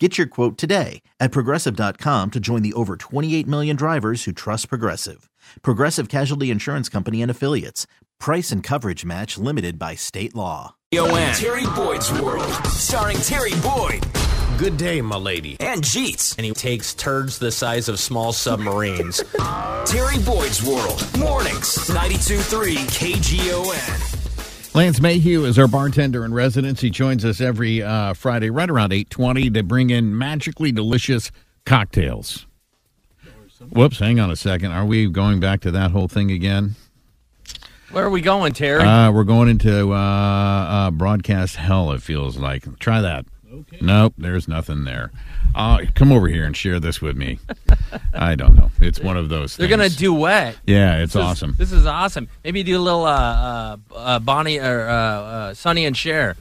Get your quote today at progressive.com to join the over 28 million drivers who trust Progressive. Progressive Casualty Insurance Company and Affiliates. Price and coverage match limited by state law. Terry Boyd's World, starring Terry Boyd Good day, my lady. and Jeets. And he takes turds the size of small submarines. Terry Boyd's World, mornings, 92.3 KGON. Lance Mayhew is our bartender in residence. He joins us every uh, Friday right around 820 to bring in magically delicious cocktails. Whoops, hang on a second. Are we going back to that whole thing again? Where are we going, Terry? Uh, we're going into uh, uh, broadcast hell, it feels like. Try that. Okay. Nope, there's nothing there. Uh, come over here and share this with me. I don't know. It's one of those They're things. gonna duet. Yeah, it's This is- awesome. This is awesome. Maybe do a little uh, uh, uh, Bonnie or uh, uh, Sonny and Cher.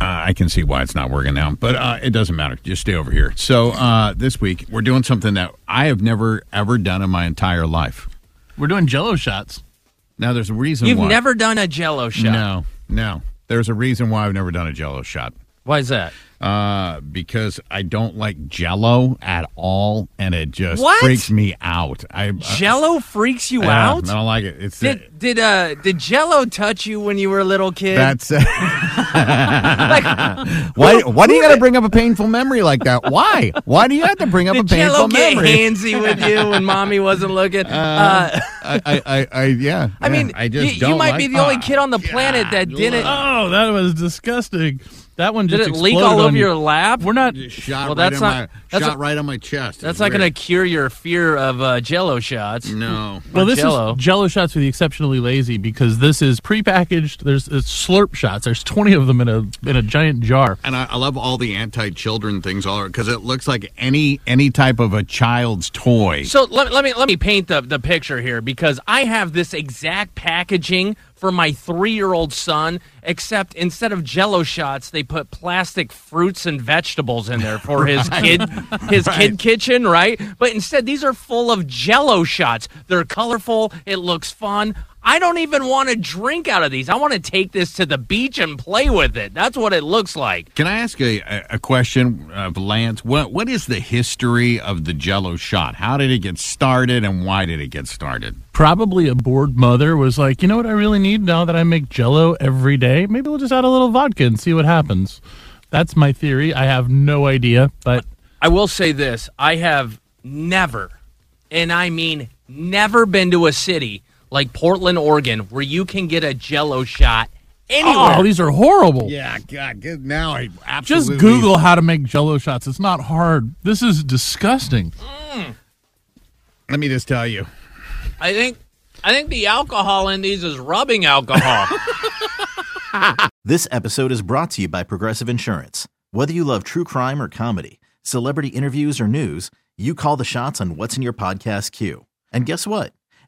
Uh, I can see why it's not working now, but uh, it doesn't matter. Just stay over here. So uh, this week we're doing something that I have never ever done in my entire life. We're doing Jello shots. Now there's a reason. Why You've why. never done a Jello shot. No, no. There's a reason why I've never done a Jello shot. Why is that? Uh, because I don't like Jello at all, and it just What? freaks me out. I uh, Jello freaks you yeah, out. I don't like it. It's Did did uh did Jello touch you when you were a little kid? that's like, why. Why do you got to bring up a painful memory like that? Why? Why do you have to bring up a did Jello painful get memory? handsy with you when mommy wasn't looking? Uh, I, I, I, I, yeah. I mean, yeah, I just you, you don't might like- be the only Ah, kid on the planet that didn't. Oh, that was disgusting. That one Did it leak all over your lap? We're not. Shot Well, right that's not- my that's shot a- right on my chest. That's It's not going to cure your fear of uh, Jello shots. No. Well, this Jell-O. is Jello shots for the exceptionally lazy because this is prepackaged. There's it's slurp shots. There's 20 of them in a in a giant jar. And I, I love all the anti-children things all because it looks like any any type of a child's toy. So let, let me let me paint the, the picture here because I have this exact packaging for my three year old son, except instead of Jello shots, they put plastic fruits and vegetables in there for his kid his kid kitchen, right? But instead, these are full of Jello shots. They're colorful. It looks fun. I don't even want to drink out of these. I want to take this to the beach and play with it. That's what it looks like. Can I ask a, a- a question of Lance? What what is the history of the Jello shot? How did it get started, and why did it get started? Probably a bored mother was like, you know what I really need now that I make Jello every day. Maybe we'll just add a little vodka and see what happens. That's my theory. I have no idea, but I will say this I have never, and I mean never, been to a city like Portland, Oregon, where you can get a jello shot anywhere. oh, these are horrible. Yeah, God, good- now I absolutely Just Google how to make Jello shots. It's not hard. This is disgusting. Mm. Let me just tell you, I think. I think the alcohol in these is rubbing alcohol. This episode is brought to you by Progressive Insurance. Whether you love true crime or comedy, celebrity interviews or news, you call the shots on what's in your podcast queue. And guess what?